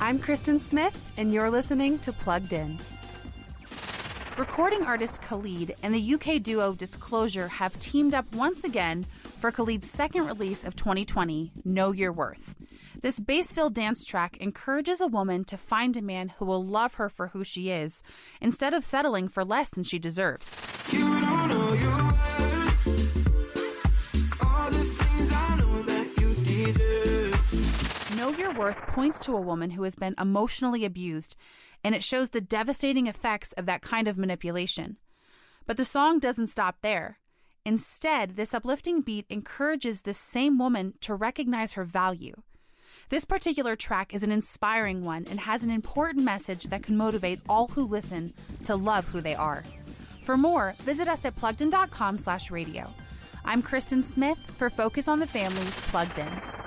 I'm Kristen Smith, and you're listening to Plugged In. Recording artist Khalid and the UK duo Disclosure have teamed up once again for Khalid's second release of 2020, Know Your Worth. This bass filled dance track encourages a woman to find a man who will love her for who she is, instead of settling for less than she deserves. Your Worth points to a woman who has been emotionally abused, and it shows the devastating effects of that kind of manipulation. But the song doesn't stop there. Instead, this uplifting beat encourages this same woman to recognize her value. This particular track is an inspiring one and has an important message that can motivate all who listen to love who they are. For more, visit us at pluggedin.com slash radio. I'm Kristen Smith for Focus on the Family's Plugged In.